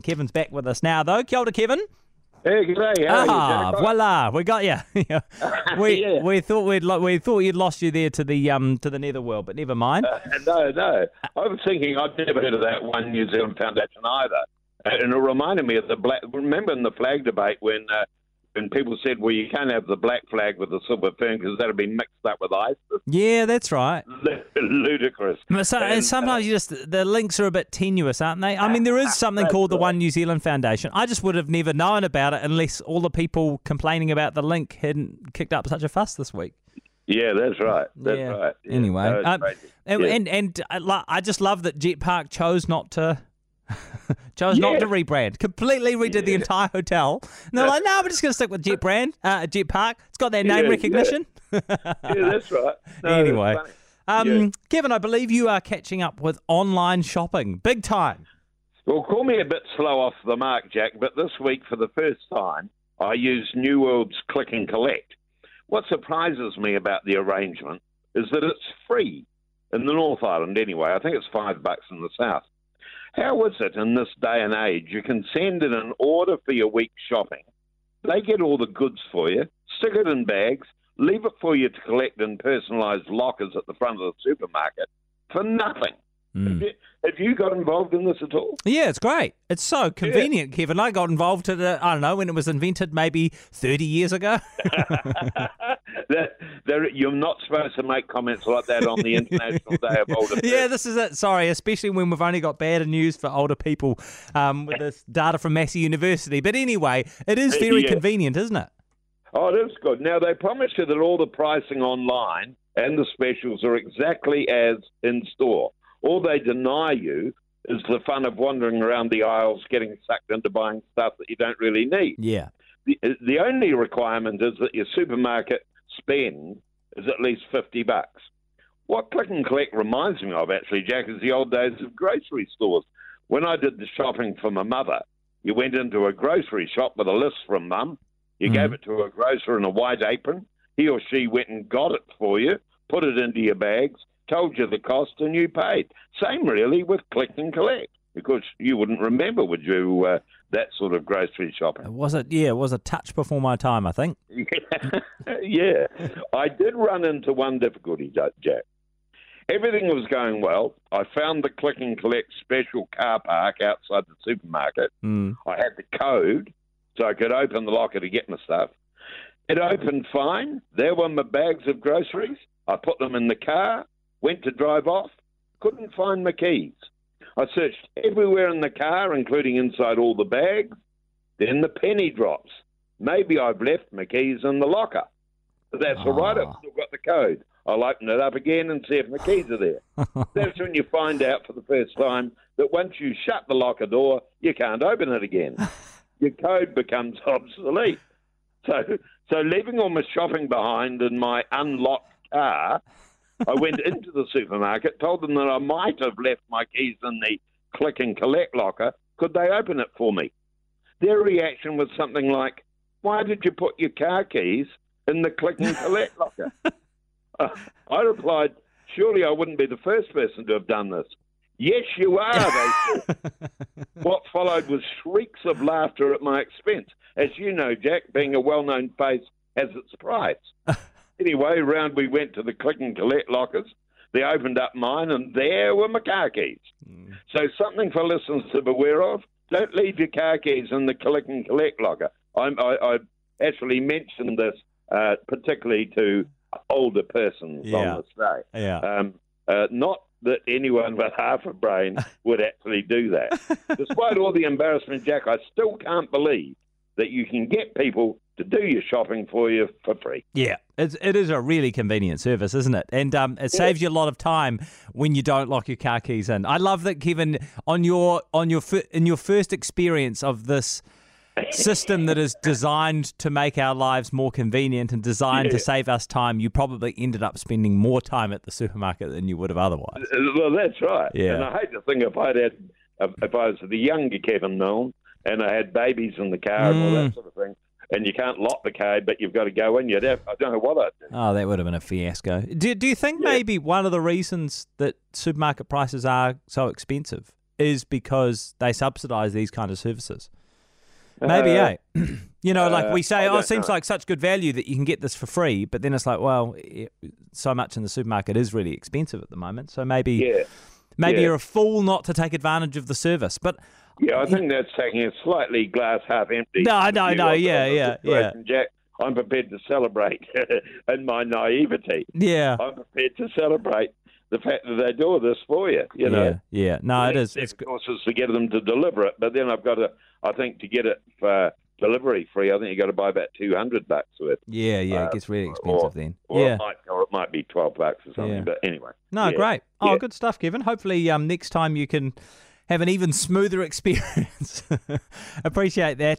And Kevin's back with us now, though. Kia ora, Kevin. Hey, g'day. How Ah, you, voila, we got you. we Yeah. we thought we'd lo- we thought you'd lost you there to the um to the netherworld, but never mind. Uh, no, no. I was thinking I'd never heard of that one New Zealand Foundation either, and it reminded me of the black. Remember in the flag debate when uh, when people said, "Well, you can't have the black flag with the silver fern because that'll be mixed up with ISIS." yeah, that's right. Ludicrous. So, and And, uh, sometimes you just the links are a bit tenuous, aren't they? I mean, there is something called the. One New Zealand Foundation. I just would have never known about it unless all the people complaining about the link hadn't kicked up such a fuss this week. Yeah, that's right. That's Yeah. right. Yeah, Anyway, um. And Yeah. and, and I, lo- I just love that Jet Park chose not to. chose not to rebrand. Completely redid the entire hotel. And they're like, no, we're just going to stick with Jet Brand, uh, Jet Park. It's got their name Yeah, recognition. yeah, that's right. No, anyway, that's um, Yeah. Kevin, I believe you are catching up with online shopping, big time. Well, call me a bit slow off the mark, Jack, but this week, for the first time, I used New World's Click and Collect. What surprises me about the arrangement is that it's free in the North Island anyway. I think it's five bucks in the South. How is it in this day and age you can send in an order for your week's shopping? They get all the goods for you, stick it in bags, leave it for you to collect in personalised lockers at the front of the supermarket for nothing. Mm. Have you- Have you got involved in this at all? Yeah, it's great. It's so convenient, Kevin. I got involved in it, I don't know, when it was invented maybe 30 years ago. You're not supposed to make comments like that on the International Day of Older yeah, this is it. Sorry, especially when we've only got bad news for older people um, with this data from Massey University. But anyway, it is very Yeah. convenient, isn't it? Oh, it is good. Now, they promise you that all the pricing online and the specials are exactly as in store. All they deny you is the fun of wandering around the aisles getting sucked into buying stuff that you don't really need. Yeah. The, the only requirement is that your supermarket spend is at least 50 bucks. What Click and Collect reminds me of, actually, Jack, is the old days of grocery stores. When I did the shopping for my mother, you went into a grocery shop with a list from mum, you Mhm. gave it to a grocer in a white apron, he or she went and got it for you, put it into your bags, told you the cost, and you paid. Same, really, with Click and Collect, because you wouldn't remember, would you, uh, that sort of grocery shopping? Was it? Yeah, it was a touch before my time, I think. yeah, I did run into one difficulty, Jack. Everything was going well. I found the click and collect special car park outside the supermarket. Mm. I had the code, so I could open the locker to get my stuff. It opened fine. There were my bags of groceries. I put them in the car, went to drive off, couldn't find my keys. I searched everywhere in the car, including inside all the bags. Then the penny drops. Maybe I've left my keys in the locker. But that's all right. Ah. I've still got the code. I'll open it up again and see if my keys are there. that's when you find out for the first time that once you shut the locker door, you can't open it again. Your code becomes obsolete. So, so leaving all my shopping behind in my unlocked car, I went into the supermarket, told them that I might have left my keys in the click and collect locker. Could they open it for me? Their reaction was something like, "Why did you put your car keys in the click and collect locker?" Uh, I replied, "Surely I wouldn't be the first person to have done this." Yes, you are. They said. What followed was shrieks of laughter at my expense. As you know, Jack, being a well known face has its price. anyway, round we went to the click and collect lockers. They opened up mine, and there were my car keys. So, something for listeners to beware of don't leave your car keys in the click and collect locker. I'm, I, I actually mentioned this uh, particularly to older persons Yeah. on this day. Yeah. Um, uh, not that anyone with half a brain would actually do that. Despite all the embarrassment, Jack, I still can't believe that you can get people to do your shopping for you for free. Yeah, it's, it is a really convenient service, isn't it? And um, it saves you a lot of time when you don't lock your car keys in. I love that, Kevin. On your on your fir- in your first experience of this system that is designed to make our lives more convenient and designed to save us time, you probably ended up spending more time at the supermarket than you would have otherwise. Uh, Well, that's right. Yeah. And I hate to think if I'd had, if, if I was the younger Kevin Milne and I had babies in the car and all Mm. that sort of thing, and you can't lock the car, but you've got to go in, you'd have, I don't know what I'd do. Oh, that would have been a fiasco. Do, do you think Yeah. maybe one of the reasons that supermarket prices are so expensive is because they subsidise these kind of services. Maybe, Uh, eh? you know, like uh, we say, oh, it seems know. like such good value that you can get this for free, but then it's like, well, it, so much in the supermarket is really expensive at the moment. So maybe, Yeah. maybe yeah. you're a fool not to take advantage of the service. But Yeah, I think that's taking a slightly glass half empty. No, no, no, of- yeah, yeah, Jack, I'm prepared to celebrate in my naivety. yeah, I'm prepared to celebrate the fact that they do this for you. You know, yeah, yeah. No, it is. It's of course, is to get them to deliver it, but then I've got to. I think to get it for delivery free, I think you got to buy about two hundred bucks worth. yeah, yeah. It uh, gets really expensive or- then. Or yeah. it might, or it might be twelve bucks or something. Yeah. But anyway, No, yeah. great. Oh, Yeah. good stuff, Kevin. Hopefully, um, next time you can have an even smoother experience. Appreciate that.